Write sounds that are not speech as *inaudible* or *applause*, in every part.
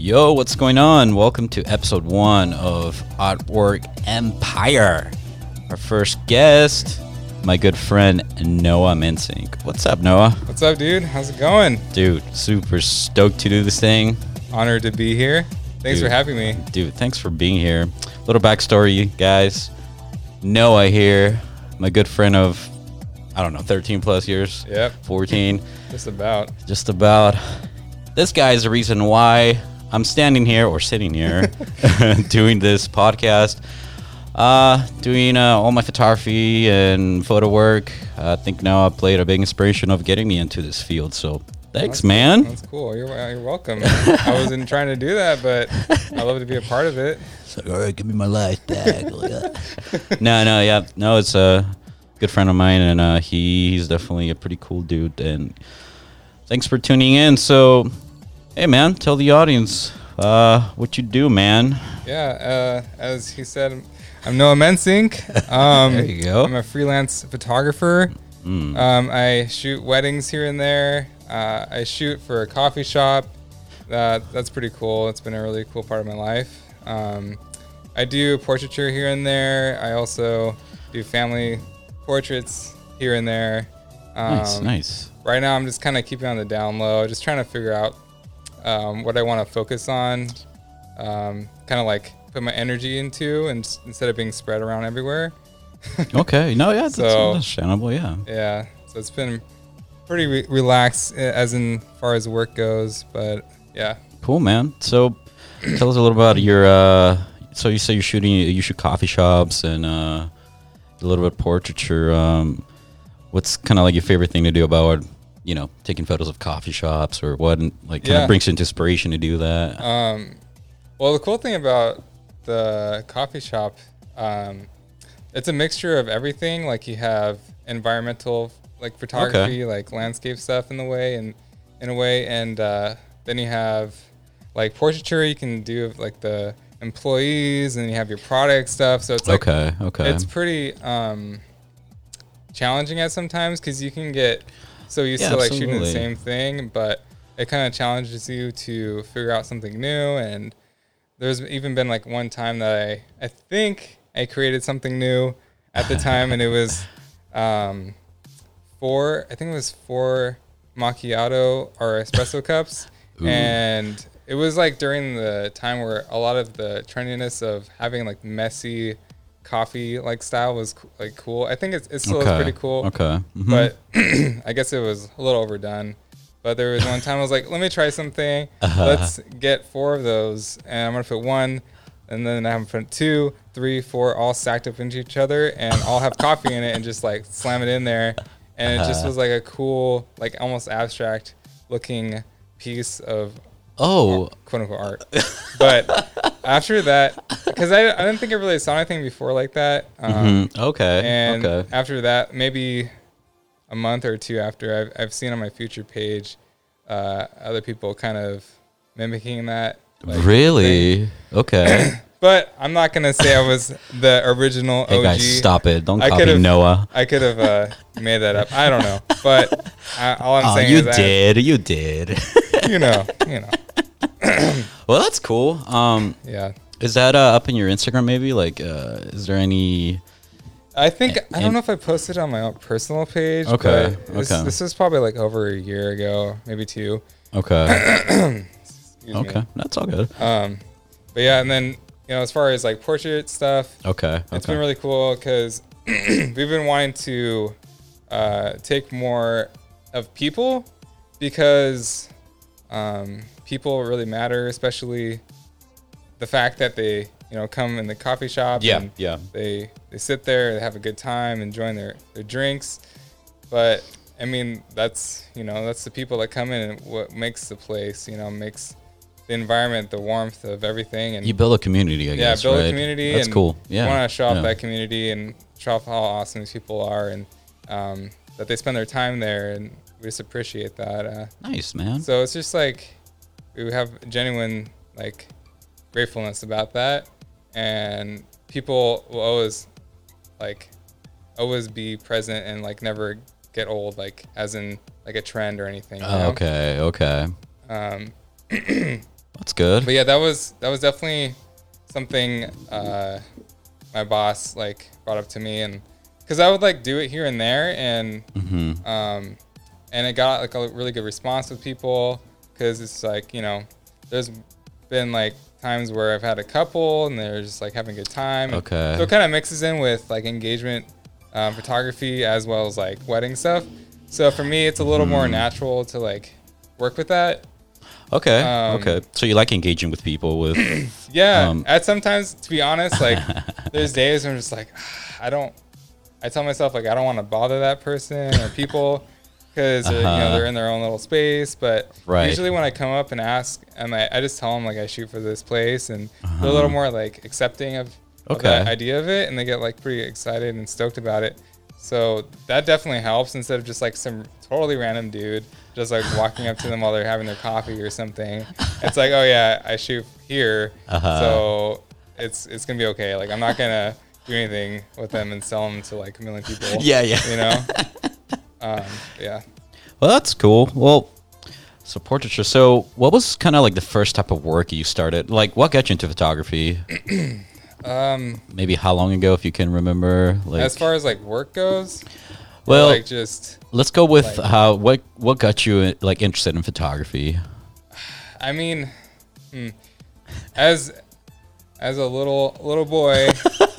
Yo, what's going on? Welcome to episode one of Artwork Empire. Our first guest, my good friend Noah Mensink. What's up, Noah? What's up, dude? How's it going? Dude, super stoked to do this thing. Honored to be here. Thanks Dude. for having me. Dude, thanks for being here. Little backstory, guys. Noah here, my good friend of, I don't know, 13 plus years, Yep, 14, just about. just about. This guy is the reason why I'm standing here or sitting here *laughs* *laughs* doing this podcast, uh, doing uh, all my photography and photo work. I think Noah played a big inspiration of getting me into this field. So thanks, That's- man. That's cool. You're, uh, you're welcome. I wasn't *laughs* trying to do that, but I love to be a part of it. It's like, all right, give me my life back. no, no, yeah, no, it's a good friend of mine, and uh, he, he's definitely a pretty cool dude. And thanks for tuning in. So, hey, man, tell the audience uh, what you do, man. Yeah, uh, as he said, I'm Noah Mensink. *laughs* Um, There you go. I'm a freelance photographer. Mm. Um, I shoot weddings here and there. Uh, I shoot for a coffee shop. Uh, that's pretty cool. It's been a really cool part of my life. Um, I do portraiture here and there. I also do family portraits here and there. Um, Nice, nice. Right now, I'm just kind of keeping on the down low, just trying to figure out um, what I want to focus on, um, kind of like put my energy into, and s- instead of being spread around everywhere. *laughs* Okay, no, yeah, that's So- understandable, yeah. Yeah, so it's been pretty re- relaxed uh, as in far as work goes, but yeah. Cool, man. So, tell us a little about your. Uh, so you say you're shooting, you shoot coffee shops and uh, a little bit of portraiture. Um, what's kind of like your favorite thing to do about, you know, taking photos of coffee shops or what? and Like, kind of brings you into inspiration to do that. Um, well, the cool thing about the coffee shop, um, it's a mixture of everything. Like you have environmental, like photography, like landscape stuff in the way, and in a way, and uh, then you have like portraiture. You can do like the employees, and you have your product stuff. So it's like okay, okay. it's pretty um, challenging at sometimes because you can get so used Yeah, to like shooting the same thing, but it kind of challenges you to figure out something new. And there's even been like one time that I I think I created something new at the time, and it was *laughs* um, four I think it was four macchiato or espresso cups, *laughs* Ooh. and it was like during the time where a lot of the trendiness of having like messy coffee like style was like cool. I think it's, it still okay. is pretty cool, Okay. mhm. but *clears throat* I guess it was a little overdone. But there was one time I was like, let me try something. Uh-huh. Let's get four of those, and I'm gonna put one, and then I have put two, three, four, all stacked up into each other, and all have coffee in it, and just like slam it in there, and it just Uh-huh. was like a cool, like almost abstract looking piece of oh, quote unquote art. But after that, because I, I didn't think I really saw anything before like that. Um, mhm, okay. and okay. after that, maybe a month or two after, I've, I've seen on my future page uh, other people kind of mimicking that. like, thing. really? Okay. *clears throat* But I'm not gonna say I was the original OG. guys, stop it! Don't I copy Noah. I could have uh, made that up. I don't know, but I, all I'm saying is. Oh, saying you is, did. You did. you know, you know, *laughs* *coughs* well, that's cool. Um, yeah. Is that uh, up in your Instagram? Maybe like, uh, is there any? I think I don't know if I posted it on my own personal page. Okay, but This, okay. this was probably like over a year ago, maybe two. Okay, *coughs* Excuse me. okay, that's all good. Um, but yeah, and then you know, as far as like portrait stuff, Okay, it's okay, been really cool because *clears throat* we've been wanting to uh, take more of people because um, people really matter, especially the fact that they you know come in the coffee shop yeah, and yeah, they they sit there, they have a good time, enjoying their their drinks. But I mean, that's you know that's the people that come in and what makes the place, you know, makes the environment, the warmth of everything, and you build a community. I guess. yeah, guess, build right? a community. That's and cool. Yeah, want to show off yeah. that community and show off how awesome these people are, and um, that they spend their time there, and we just appreciate that. Uh, Nice man. so it's just like we have genuine like gratefulness about that, and people will always like always be present and like never get old, like as in like a trend or anything. Oh, okay, okay. Um, *clears throat* That's good. But yeah, that was that was definitely something uh, my boss like brought up to me, and because I would like do it here and there, and Mm-hmm. um, and it got like a really good response with people because it's like you know, there's been like times where I've had a couple and they're just like having a good time. Okay. So it kind of mixes in with like engagement um, photography as well as like wedding stuff. So for me, it's a little more Mm-hmm. natural to like work with that. Okay. Um, okay. So you like engaging with people with *clears throat* Yeah. Um, at sometimes, to be honest, like *laughs* there's days when I'm just like, I don't. I tell myself like I don't want to bother that person or people *laughs* because you know Uh-huh. they're in their own little space. But Right. usually when I come up and ask, and I, I just tell them like I shoot for this place, and they're a Uh-huh. little more like accepting of, of Okay. that idea of it, and they get like pretty excited and stoked about it. So that definitely helps instead of just like some totally random dude just like walking up to them while they're having their coffee or something. It's like, oh yeah, I shoot here, Uh-huh. so it's it's gonna be okay. Like I'm not gonna do anything with them and sell them to like a million people. *laughs* Yeah, yeah. You know. *laughs* um, yeah. Well, that's cool. Well, so portraiture. So, what was kind of like the first type of work you started? Like, what got you into photography? *clears throat* Um, Maybe how long ago, if you can remember? Like, as far as like work goes, well, like just let's go with like- how what what got you like interested in photography? I mean, hmm, as as a little little boy,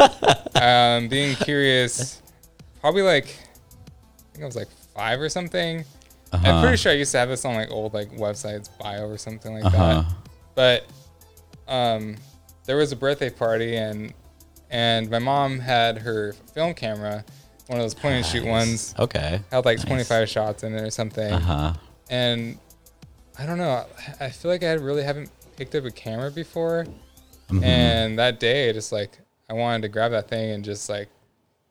*laughs* um, being curious, probably like think I was like five or something. I'm Uh-huh. pretty sure I used to have this on like old like websites, bio or something like Uh-huh. that. But um, there was a birthday party and and my mom had her film camera, one of those point and shoot ones, Okay. had like Nice. 25 shots in it or something Uh huh. and I don't know. I feel like I really haven't picked up a camera before, Mm-hmm. and that day, just like I wanted to grab that thing and just like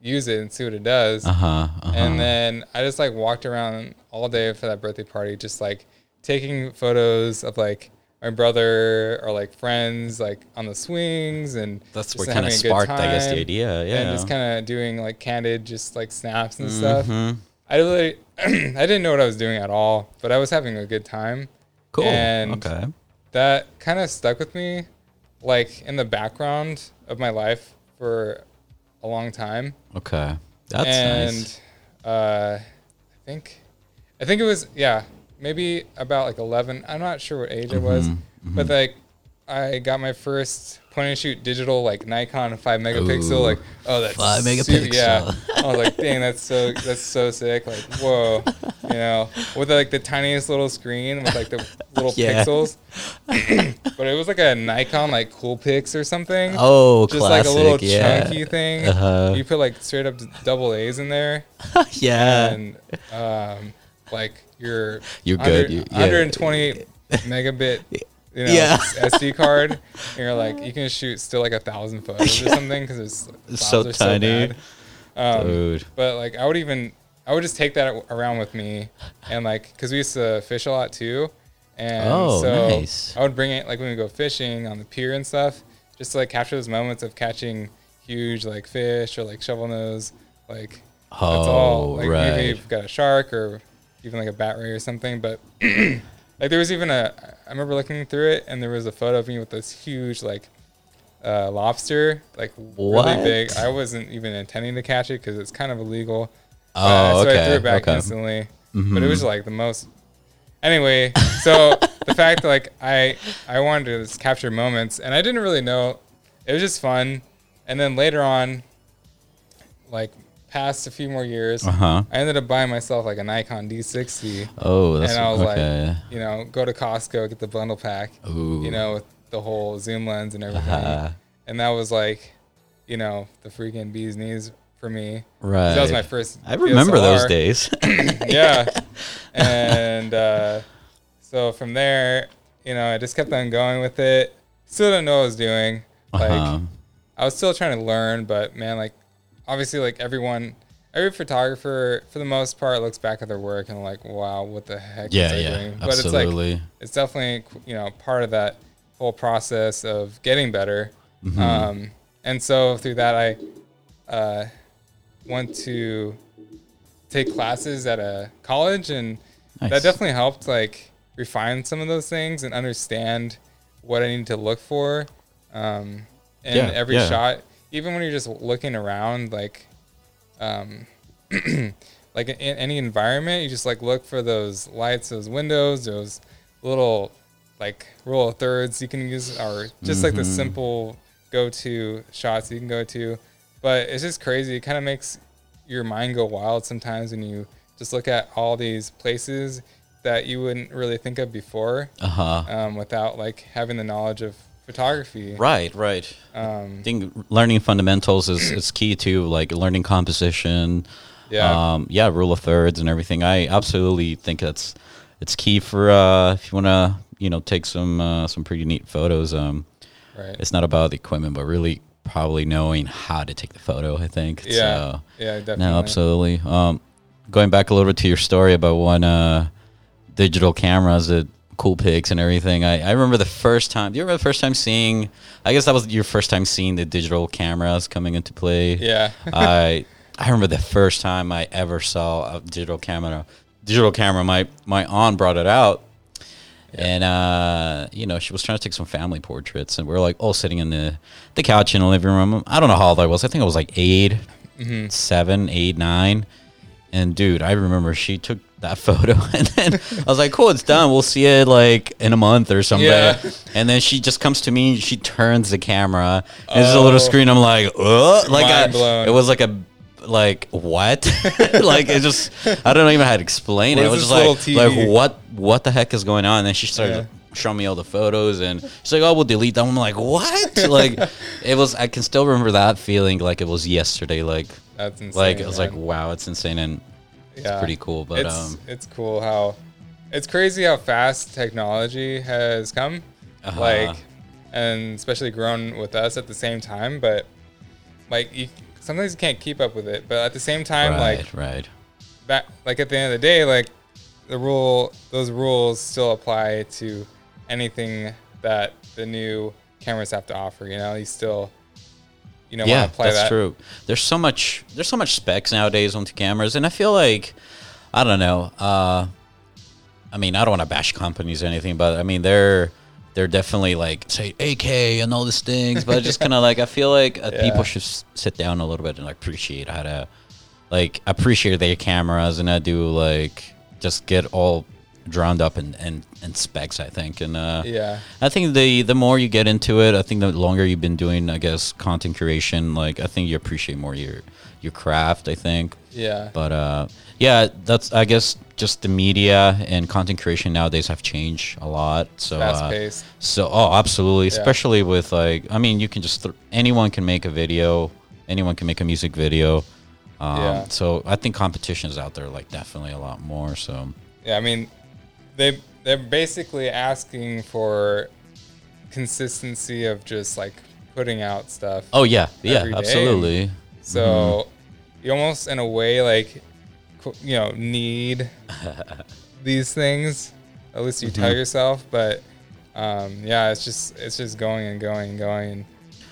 use it and see what it does. Uh huh. Uh-huh. And then I just like walked around all day for that birthday party, just like taking photos of like my brother or like friends like on the swings and that's what kind of having a good sparked, I guess, the idea. Yeah. and just kind of doing like candid just like snaps and stuff. Mhm. I really *clears throat* I didn't know what I was doing at all, but I was having a good time. Cool. and- okay. That kind of stuck with me like in the background of my life for a long time. Okay. That's and nice. uh I think I think it was yeah, maybe about like 11. I'm not sure what age I was, Mm-hmm, but like I got my first point and shoot digital like Nikon 5 megapixel Ooh, like oh that's 5 su- megapixel. yeah. I was like dang that's so that's so sick like whoa, you know, with like the tiniest little screen with like the little *laughs* Yeah. pixels. *coughs* but it was like a Nikon like Coolpix or something Oh, just classic. like a little yeah. chunky thing. Uh-huh. You put like straight up double A's in there, *laughs* yeah. and um, like your You're good. You- yeah. 120 megabit, *laughs* you know, Yeah. SD *laughs* card. And you're like you can shoot still like a thousand photos *laughs* or something because it's It's so tiny. bad. Um, Dude. but like I would even I would just take that around with me, and like because we used to fish a lot too, and Oh, so nice. I would bring it like when we go fishing on the pier and stuff, just to like capture those moments of catching huge like fish or like shovel nose, like that's all. Oh, Like right. maybe you've got a shark or even like a bat ray or something, but. *clears throat* Like there was even a, I remember looking through it, and there was a photo of me with this huge like uh, lobster, like What? really big. I wasn't even intending to catch it because it's kind of illegal. Oh, Uh, so okay. I threw it back okay. instantly. But it was like the most. Anyway, so *laughs* the fact that like I I wanted to just capture moments, and I didn't really know. It was just fun, and then later on, like past a few more years, Uh huh. I ended up buying myself like a Nikon D60, Oh, that's and I was okay. like, you know, go to Costco get the bundle pack, Ooh. you know, with the whole zoom lens and everything, Uh-huh. and that was like, you know, the freaking bee's knees for me. Right. That was my first. I remember those days. *clears throat* *laughs* yeah. And uh, so from there, you know, I just kept on going with it. Still didn't know what I was doing. Like uh-huh. I was still trying to learn, but man, like obviously, like everyone, every photographer for the most part looks back at their work and like, wow, what the heck Yeah, is I yeah, doing? But it's like it's definitely you know part of that whole process of getting better. Mm-hmm. Um, and so through that, I uh, went to take classes at a college, and Nice. that definitely helped like refine some of those things and understand what I need to look for um, in yeah, every yeah. shot. Even when you're just looking around, like um, *clears throat* like in any environment, you just like look for those lights, those windows, those little like rule of thirds you can use, or just mm-hmm. like the mm-hmm. simple go-to shots you can go to. But it's just crazy. It kind of makes your mind go wild sometimes when you just look at all these places that you wouldn't really think of before uh-huh. um, without like having the knowledge of photography. Right, right. Um, I think learning fundamentals is, is key to like learning composition. Yeah. Um, yeah, rule of thirds and everything. I absolutely think that's it's key for uh, if you want to you know take some uh, some pretty neat photos. Um, right. It's not about the equipment, but really probably knowing how to take the photo. I think. Yeah. So, yeah, definitely. No, absolutely. Um, going back a little bit to your story about one uh, digital cameras that Coolpix and everything. I, I remember the first time. Do you remember the first time seeing? I guess that was your first time seeing the digital cameras coming into play. Yeah. *laughs* I I remember the first time I ever saw a digital camera. Digital camera. My my aunt brought it out, yeah. and uh, you know she was trying to take some family portraits, and we are like all sitting in the the couch in the living room. I don't know how old I was. I think I was like 8 mm-hmm. seven, eight, nine. And dude, I remember she took that photo *laughs* and then I was like, cool, it's done. We'll see it like in a month or something. Yeah. And then she just comes to me, she turns the camera. And oh. there's a little oh. screen. I'm like, oh, like I, it was like a like what? *laughs* like it just I don't even know how to explain it. It was just like like what what the heck is going on? And then she started yeah. showing me all the photos and she's like, Oh, we'll delete them. I'm like, What? *laughs* like it was I can still remember that feeling like it was yesterday. Like that's insane. Like it was man. like, wow, it's insane and yeah. it's pretty cool. But it's, um, it's cool how it's crazy how fast technology has come, uh-huh. like, and especially grown with us at the same time. But like, you, sometimes you can't keep up with it. But at the same time, right, like, right, back like at the end of the day, like the rule, those rules still apply to anything that the new cameras have to offer. You know, you still you know yeah, that's that. true. There's so much there's so much specs nowadays onto cameras, and I feel like I don't know. Uh, I mean, I don't want to bash companies or anything, but I mean they're they're definitely like say AK and all these things, but just kind of like I feel like uh, yeah. people should s- sit down a little bit and like appreciate how to like appreciate their cameras and not do like just get all drowned up in, in, in specs, I think. And uh, yeah, I think the the more you get into it, I think the longer you've been doing, I guess, content creation, like I think you appreciate more your your craft. I think. Yeah. But uh, yeah, that's I guess just the media and content creation nowadays have changed a lot. So uh. So oh, absolutely, yeah. especially with like I mean, you can just th- anyone can make a video, anyone can make a music video. Um, yeah. So I think competition is out there like definitely a lot more. So. Yeah, I mean, they they're basically asking for consistency of just like putting out stuff. Oh yeah, yeah, absolutely. So mm-hmm. you almost in a way like you know need *laughs* these things. At least you mm-hmm. tell yourself, but um, yeah, it's just it's just going and going and going.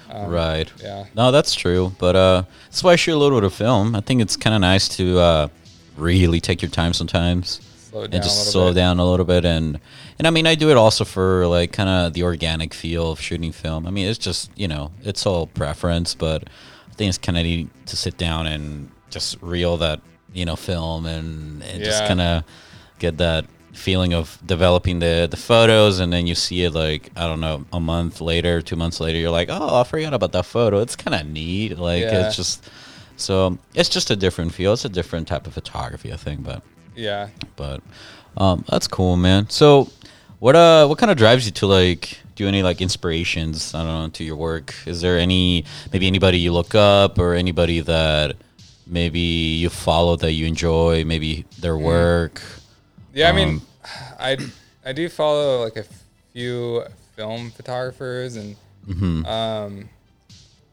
Um, right. Yeah. No, that's true. But uh, that's why I shoot a little bit of film. I think it's kind of nice to uh, really take your time sometimes slow and just slow bit. down a little bit and and I mean I do it also for like kind of the organic feel of shooting film. I mean it's just you know it's all preference, but I think it's kind of neat to sit down and just reel that you know film and, and yeah. just kind of get that feeling of developing the the photos and then you see it like I don't know a month later, two months later, you're like oh I forgot about that photo. It's kind of neat. Like yeah. it's just so it's just a different feel. It's a different type of photography, I think, but. Yeah. But um, that's cool, man. So, what uh, what kind of drives you to like do any like inspirations? I don't know to your work. Is there any maybe anybody you look up or anybody that maybe you follow that you enjoy? Maybe their mm. work. Yeah, um, I mean, um, I I do follow like a few film photographers and mm-hmm. um,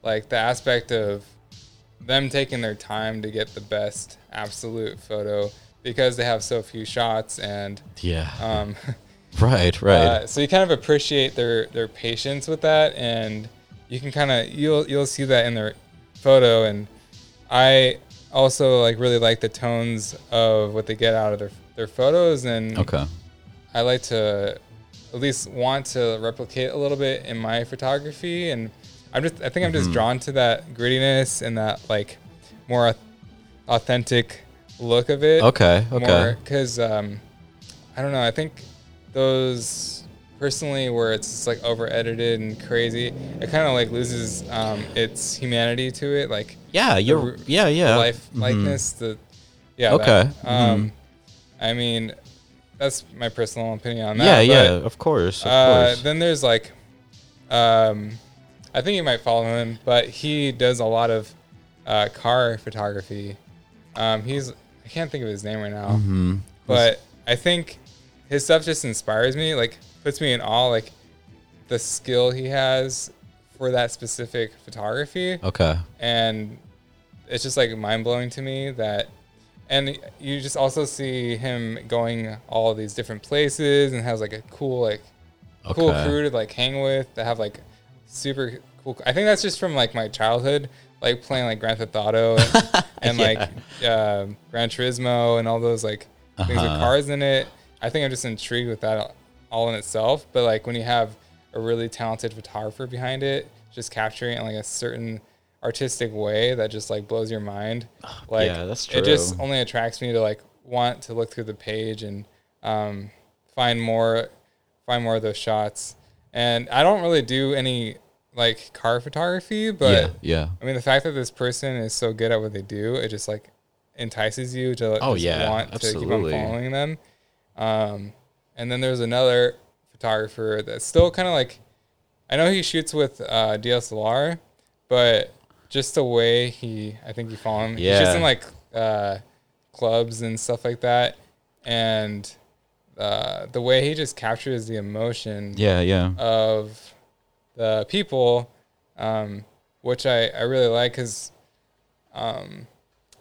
like the aspect of them taking their time to get the best absolute photo because they have so few shots and yeah um, *laughs* right right uh, so you kind of appreciate their their patience with that and you can kind of you'll you'll see that in their photo and i also like really like the tones of what they get out of their their photos and okay i like to at least want to replicate a little bit in my photography. And I'm just, I think I'm just Mm-hmm. drawn to that grittiness and that like more authentic look of it. Okay, okay. Because um, I don't know. I think those personally, where it's just like over edited and crazy, it kind of like loses um, its humanity to it. Like Yeah, you're. Yeah, yeah. life Mhm. likeness. The yeah. Okay, that. Um, I mean, that's my personal opinion on that. Yeah, yeah. Of course, of Uh, course. then there's like, um, I think you might follow him, but he does a lot of uh, car photography. Um, he's I can't think of his name right now, Mhm. but I think his stuff just inspires me. Like puts me in awe. Like the skill he has for that specific photography Okay. and it's just like mind blowing to me that and you just also see him going all these different places and has like a cool like cool crew to like hang with that have like super cool I think that's just from like my childhood like playing like Grand Theft Auto *laughs* and, and Yeah. like um, Gran Turismo and all those like things with Uh-huh. cars in it I think I'm just intrigued with that all in itself but like when you have a really talented photographer behind it just capturing it in like a certain artistic way that just like blows your mind *sighs* like Yeah, that's true. it just only attracts me to like want to look through the page and um, find more find more of those shots and i don't really do any like car photography but yeah, yeah. i mean the fact that this person is so good at what they do it just like entices you to Oh, just yeah, want to keep on following them um, and then there's another photographer that's still kind of like I know he shoots with uh, DSLR, but just the way he, I think you follow him. He's just in like uh, clubs and stuff like that, and uh, the way he just captures the emotion Yeah, yeah. of the people, um, which I, I really like because um,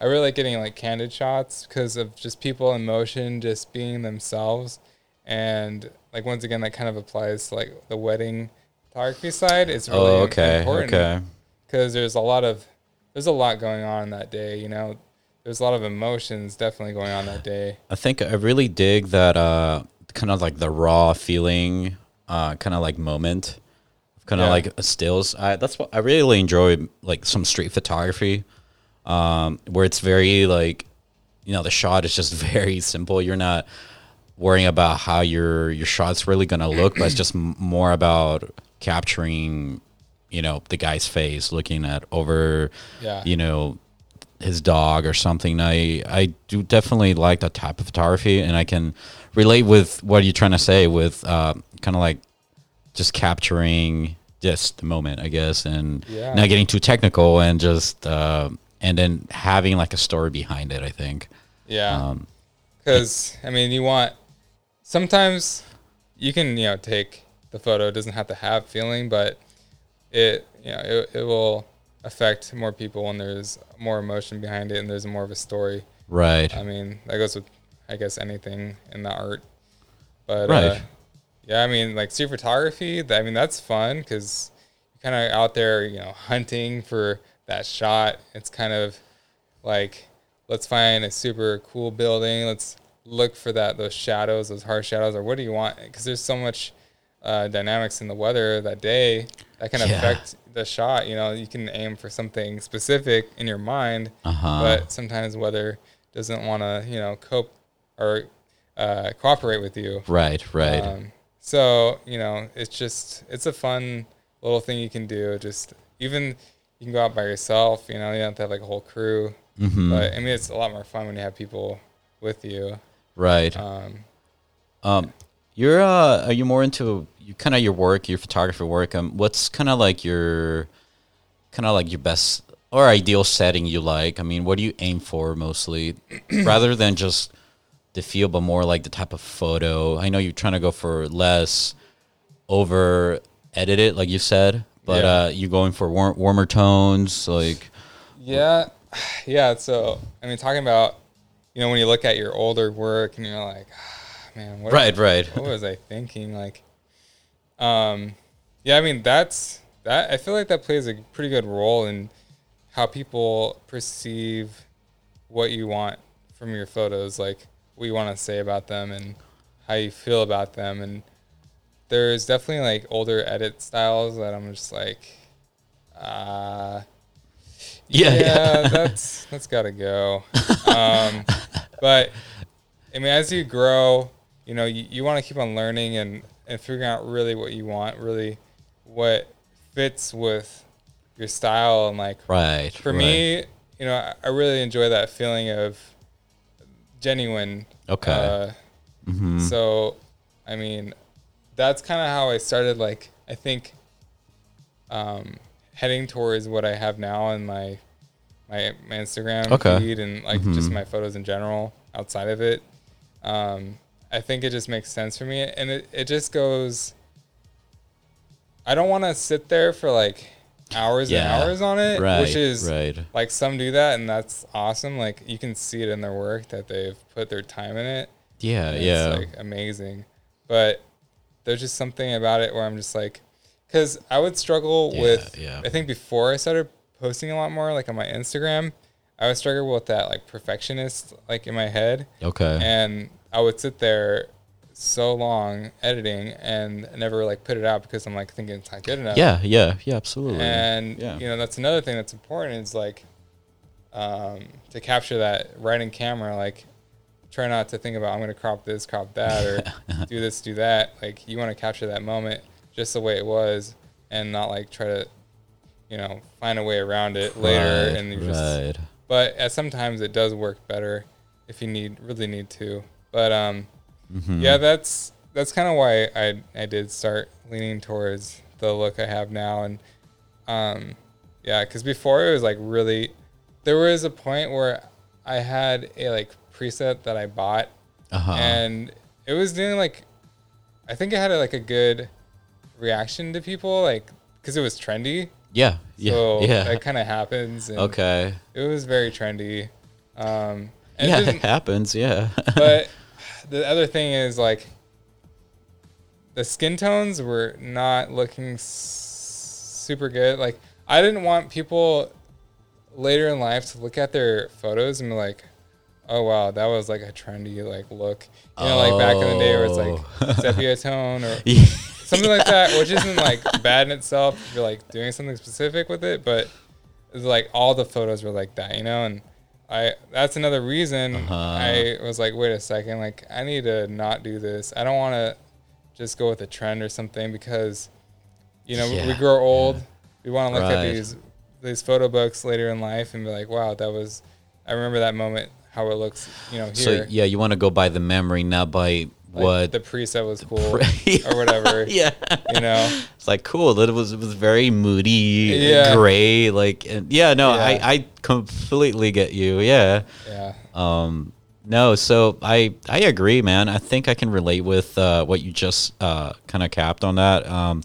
I really like getting like candid shots because of just people in motion, just being themselves. And like once again, that kind of applies to like the wedding photography side. It's really oh, okay, important okay. because there's a lot of there's a lot going on that day. You know, there's a lot of emotions definitely going on that day. I think I really dig that uh, kind of like the raw feeling, uh, kind of like moment, kind of Yeah. like stills. I, that's what I really enjoy, like some street photography, um, where it's very like, you know, the shot is just *laughs* very simple. You're not worrying about how your your shot's really gonna look, but it's just m- more about capturing, you know, the guy's face, looking at over, Yeah. you know, his dog or something. I I do definitely like that type of photography, and I can relate with what you're trying to say with uh, kind of like just capturing just the moment, I guess, and Yeah. not getting too technical, and just uh, and then having like a story behind it. I think. Yeah. Um, Because I mean, you want sometimes you can you know take the photo. It doesn't have to have feeling, but it you know it, it will affect more people when there's more emotion behind it and there's more of a story. right. I mean, that goes with I guess anything in the art. But Right. uh, yeah, I mean, like street photography. I mean, that's fun because you're kind of out there, you know, hunting for that shot. It's kind of like let's find a super cool building. Let's look for that those shadows, those harsh shadows, or what do you want? Because there's so much uh, dynamics in the weather that day that can Yeah. affect the shot. You know, you can aim for something specific in your mind, Uh-huh. but sometimes weather doesn't want to, you know, cope or uh, cooperate with you. Right. Right. Um, so you know, it's just it's a fun little thing you can do. Just even you can go out by yourself. You know, you don't have to have like a whole crew. Mhm. But I mean, it's a lot more fun when you have people with you. right. Um, Um, you're uh, are you more into you kind of your work, your photography work? Um, what's kind of like your kind of like your best or ideal setting you like? I mean, what do you aim for mostly, *clears throat* rather than just the feel, but more like the type of photo? I know you're trying to go for less over edited, like you said, but Yeah. uh, you going for war- warmer tones, like yeah, *sighs* yeah. So I mean, talking about you know when you look at your older work and you're like, ah, *sighs* man, what right, right, what was I thinking? Like, um, yeah, I mean that's that. I feel like that plays a pretty good role in how people perceive what you want from your photos, like what you want to say about them and how you feel about them, and there's definitely like older edit styles that I'm just like, uh, yeah, yeah, *laughs* that's that's got to go. Um, but I mean, as you grow, you know, you, you want to keep on learning and and figuring out really what you want, really what fits with your style and like right for right. me you know I, I, really enjoy that feeling of genuine okay uh, mm-hmm. so i mean that's kind of how i started like i think um, heading towards what i have now in my my, my instagram okay. feed and like mm-hmm. just my photos in general outside of it um, i think it just makes sense for me and it, it just goes i don't want to sit there for like hours yeah, and hours on it, right, which is right. like some do that, and that's awesome. Like you can see it in their work that they've put their time in it. Yeah, yeah, like amazing. But there's just something about it where I'm just like, because I would struggle yeah, with. Yeah. I think before I started posting a lot more, like on my Instagram, I would struggle with that like perfectionist like in my head. Okay. And I would sit there so long editing and never like put it out because I'm like thinking it's not good enough. Yeah, yeah, yeah, absolutely. And yeah. you know, that's another thing that's important is like um, to capture that right in camera, like try not to think about I'm gonna crop this, crop that, or *laughs* do this, do that. Like you want to capture that moment just the way it was, and not like try to, you know, find a way around it later. Right, and you just. Right. But at sometimes it does work better if you need really need to. But um, Mm-hmm. Yeah, that's that's kind of why I I did start leaning towards the look I have now, and um, yeah, because before it was like really, there was a point where I had a like preset that I bought, uh-huh. and it was doing like, I think it had a, like a good reaction to people, like because it was trendy. Yeah, yeah, so yeah. That kind of happens. okay. It was very trendy. Um, yeah, it, it happens. Yeah. but *laughs* the other thing is like the skin tones were not looking s- super good. Like I didn't want people later in life to look at their photos and be like, "Oh wow, that was like a trendy like look." You know, like back in the day where it's like oh. *laughs* sepia tone or yeah. something like that, which *laughs* isn't like bad in itself if you're like doing something specific with it, but it's like all the photos were like that, you know, and I that's another reason uh-huh. I was like, wait a second, like I need to not do this. I don't want to just go with a trend or something because, you know, yeah. we grow old. Yeah. We want to look right. at these these photo books later in life and be like, wow, that was. I remember that moment, how it looks, you know. Here. So yeah, you want to go by the memory, not by like what the preset was cool pre- *laughs* or whatever. *laughs* yeah, you know, it's like cool. That it was it was very moody, yeah. gray. Like and, yeah, no, yeah. I I completely get you. Yeah, yeah. Um, no, so I I agree, man. I think I can relate with uh, what you just uh, kind of capped on that. Um,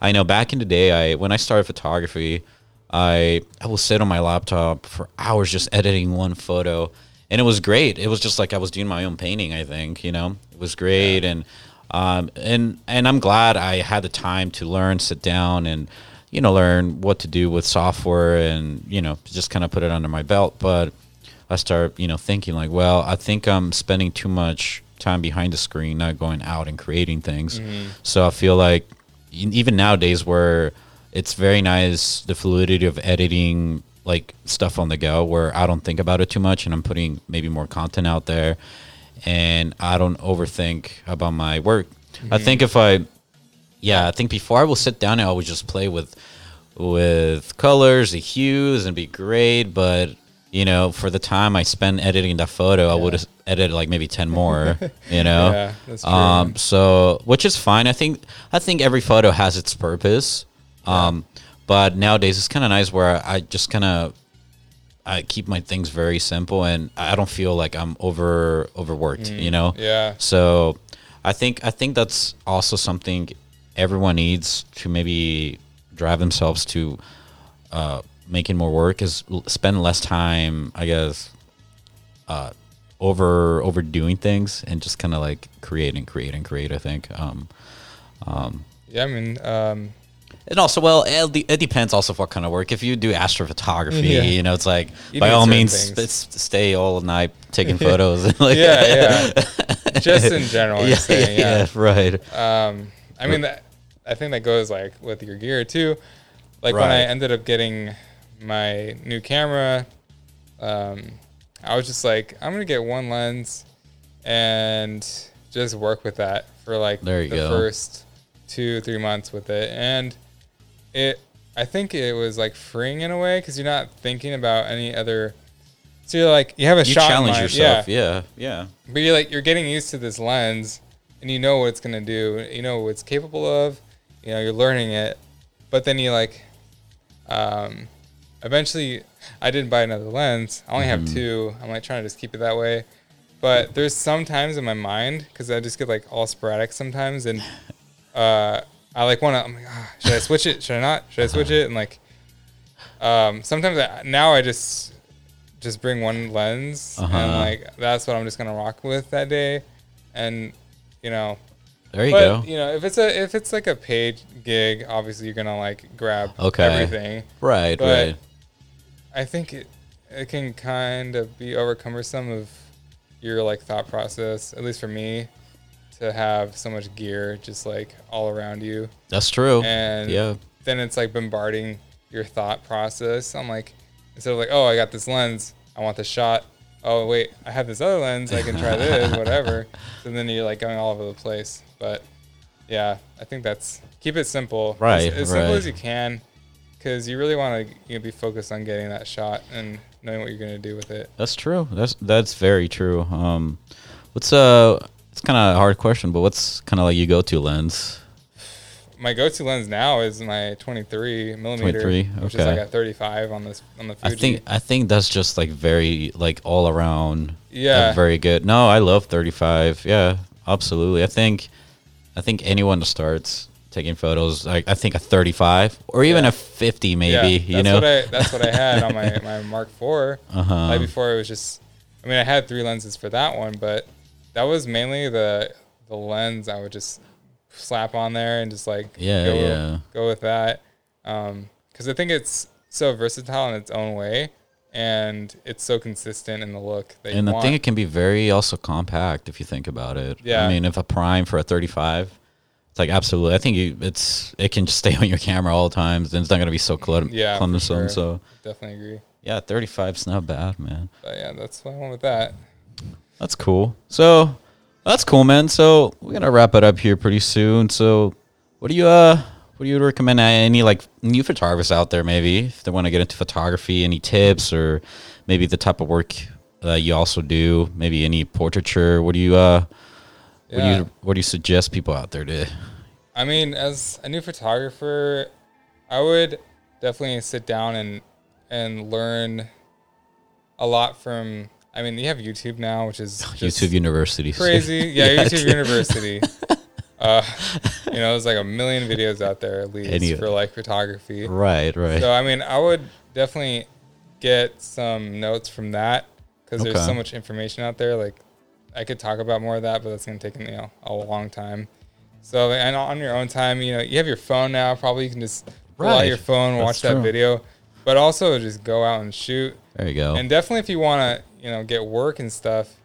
I know back in the day, I when I started photography, I I will sit on my laptop for hours just editing one photo and it was great. It was just like I was doing my own painting. I think you know it was great, yeah. and um, and and I'm glad I had the time to learn, sit down, and you know learn what to do with software, and you know just kind of put it under my belt. But I start you know thinking like, well, I think I'm spending too much time behind the screen, not going out and creating things. Mm-hmm. So I feel like even nowadays where it's very nice the fluidity of editing like stuff on the go where I don't think about it too much and I'm putting maybe more content out there and I don't overthink about my work. Mm-hmm. I think if I yeah, I think before I will sit down and I would just play with with colors, the hues and be great, but you know, for the time I spend editing that photo, yeah. I would have edited like maybe 10 *laughs* more, you know? yeah, that's true. Um, so, which is fine. I think, I think every photo has its purpose. Um, yeah but nowadays, it's kind of nice where I just kind of I keep my things very simple, and I don't feel like I'm over overworked. Mm, you know. Yeah. So I think I think that's also something everyone needs to maybe drive themselves to uh, making more work is spend less time, I guess, uh, over overdoing things and just kind of like create and create and create. I think. Um, um, yeah, I mean, um, and also, well, it, it, depends also what kind of work. If you do astrophotography, yeah. you know, it's like you by all means, stay all night taking *laughs* photos. *laughs* like, yeah, yeah. *laughs* Just in general, yeah, saying, yeah, yeah, right. Um, I mean, that, I think that goes like with your gear too. Like right. when I ended up getting my new camera, um, I was just like, I'm gonna get one lens and just work with that for like the go. first two three months with it, and it I think it was like freeing in a way because you're not thinking about any other. So you're like you have a you shot. challenge yourself, yeah. yeah, yeah. But you're like you're getting used to this lens, and you know what it's gonna do. You know what it's capable of. You know you're learning it, but then you like, um, eventually I didn't buy another lens. I only mm-hmm. have two. I'm like trying to just keep it that way. But there's some times in my mind because I just get like all sporadic sometimes, and uh, I like want to. I'm like, ah, should I switch it? Should I not? Should I switch it? And like, um, sometimes I, now I just just bring one lens uh-huh. and like that's what I'm just gonna rock with that day, and you know. There you but, go. You know, if it's a if it's like a paid gig, obviously you're gonna like grab okay. everything. Right, but right. I think it it can kind of be over cumbersome of your like thought process, at least for me, to have so much gear just like all around you. That's true. And yeah. then it's like bombarding your thought process. I'm like, instead of like, oh, I got this lens, I want this shot. Oh wait, I have this other lens, I can try this, *laughs* whatever. So then you're like going all over the place. But yeah, I think that's keep it simple. Right. As, as right. simple as you can, because you really want to you know, be focused on getting that shot and knowing what you're going to do with it. That's true. That's that's very true. Um, what's uh it's kind of a hard question, but what's kind of like your go-to lens? My go-to lens now is my 23 millimeter, 23, okay. which is like a 35 on this on the Fuji. I think I think that's just like very like all around. Yeah, very good. No, I love 35. Yeah, absolutely. I think I think anyone that starts taking photos, like I think a 35 or even yeah. a 50 maybe. Yeah, you know, what I, that's what I *laughs* had on my my Mark IV. Uh-huh. Like before, it was just. I mean, I had three lenses for that one, but that was mainly the the lens I would just slap on there and just like yeah go, yeah. go with that. Because um, I think it's so versatile in its own way and it's so consistent in the look that and I want. think it can be very also compact if you think about it. Yeah. I mean if a prime for a 35 it's like absolutely I think you, it's it can just *laughs* stay on your camera all the time then it's not going to be so cl- yeah, cumbersome sure. so. Definitely agree. Yeah 35's not bad man. But yeah that's what I want with that that's cool. So that's cool, man. So we're gonna wrap it up here pretty soon. So what do you uh what do you recommend any like new photographers out there maybe if they want to get into photography? Any tips or maybe the type of work uh, you also do? Maybe any portraiture? What do you uh yeah. what do you what do you suggest people out there to? I mean, as a new photographer, I would definitely sit down and and learn a lot from I mean, you have YouTube now, which is *laughs* YouTube University. Crazy, *laughs* yeah, yeah YouTube University. *laughs* Uh, you know, there's like a million videos out there at least Any, for like photography. Right, right. So I mean, I would definitely get some notes from that because okay. there's so much information out there. Like, I could talk about more of that, but that's gonna take you know a long time. So and on your own time, you know, you have your phone now. Probably you can just pull right. out your phone, that's watch true. that video, but also just go out and shoot. There you go. And definitely, if you want to you know get work and stuff,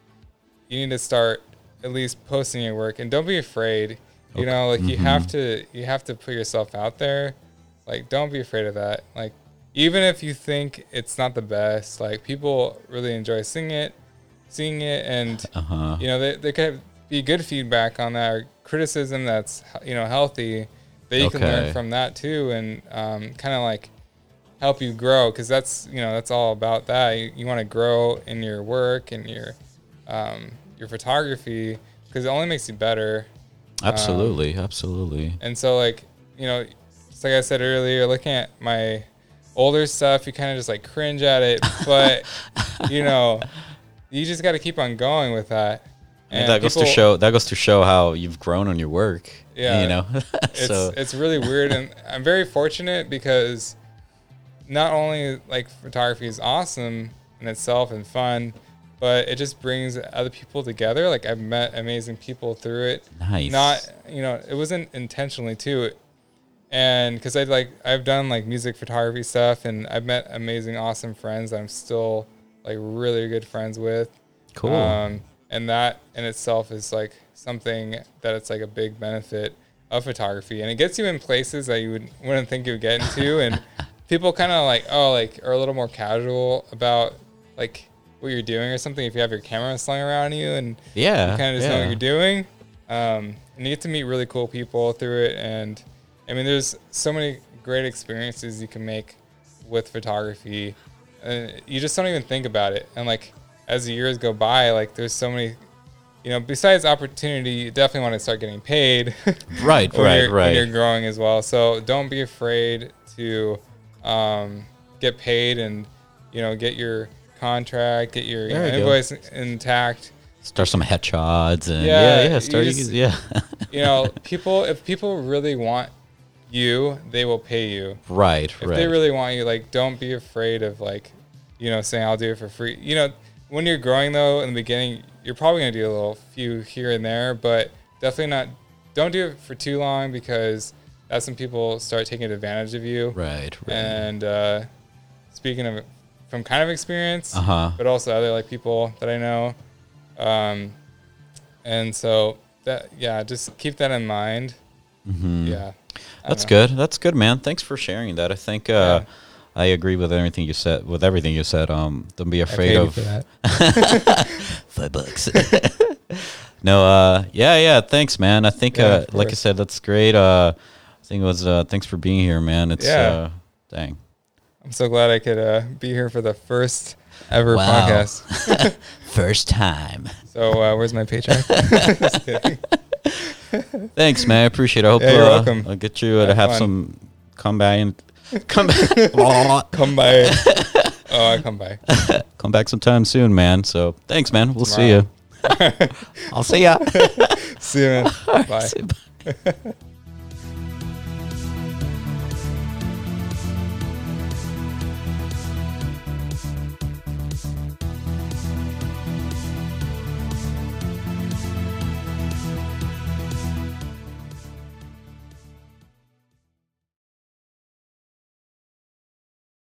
you need to start at least posting your work and don't be afraid. You okay. know, like mm-hmm. you have to you have to put yourself out there. Like don't be afraid of that. Like even if you think it's not the best, like people really enjoy seeing it, seeing it, and uh-huh. you know they they could be good feedback on that or criticism that's you know healthy that you okay. can learn from that too, and um, kind of like help you grow because that's you know that's all about that. You, you want to grow in your work and your um, your photography because it only makes you better. Absolutely, um, absolutely. And so like you know, just like I said earlier, looking at my older stuff, you kind of just like cringe at it, but *laughs* you know, you just got to keep on going with that. And that goes to show that goes to show how you've grown on your work. Yeah, you know, *laughs* so. it's it's really weird, and I'm very fortunate because not only like photography is awesome in itself and fun, but it just brings other people together. Like I've met amazing people through it. Nice. Not you know it wasn't intentionally too, and because I like I've done like music photography stuff and I've met amazing awesome friends that I'm still like really good friends with. Cool. Um, and that in itself is like something that it's like a big benefit of photography, and it gets you in places that you would wouldn't think you would get into, and *laughs* people kind of like oh like are a little more casual about like what you're doing or something if you have your camera slung around you and yeah, you kind of just yeah. know what you're doing. Um, and you get to meet really cool people through it, and I mean, there's so many great experiences you can make with photography, and you just don't even think about it. And like as the years go by, like there's so many you know, besides opportunity, you definitely want to start getting paid. right, *laughs* right, right. When you're growing as well, so don't be afraid to um, get paid and you know get your contract, get your you know, invoice intact. Start some headshots and yeah, yeah, yeah start just, yeah. you know, *laughs* people if people really want you, they will pay you. Right, if right. they really want you, like don't be afraid of like, you know, saying I'll do it for free. You know, when you're growing though in the beginning, you're probably gonna do a little few here and there, but definitely not. Don't do it for too long because that's when people start taking advantage of you. Right. right. And uh, speaking of from kind of experience, uh-huh. but also other like people that I know, um, and so that yeah, just keep that in mind. Mm-hmm. Yeah. That's good. That's good, man. Thanks for sharing that. I think uh, yeah. I agree with everything you said. With everything you said, um, don't be afraid of *laughs* five bucks. *laughs* no, uh, yeah, yeah. Thanks, man. I think, yeah, uh, like I said, that's great. Uh, I think it was. Uh, thanks for being here, man. It's yeah. Uh, dang. I'm so glad I could uh, be here for the first ever wow. podcast. *laughs* *laughs* first time. So uh, where's my paycheck? *laughs* Thanks, man. I appreciate it. I hope yeah, you're welcome. I'll get you to have fun. some come by and come back. come by. Oh, I come by. come back sometime soon, man. So thanks, man. We'll Tomorrow. see you. I'll see ya. see you, man. Bye.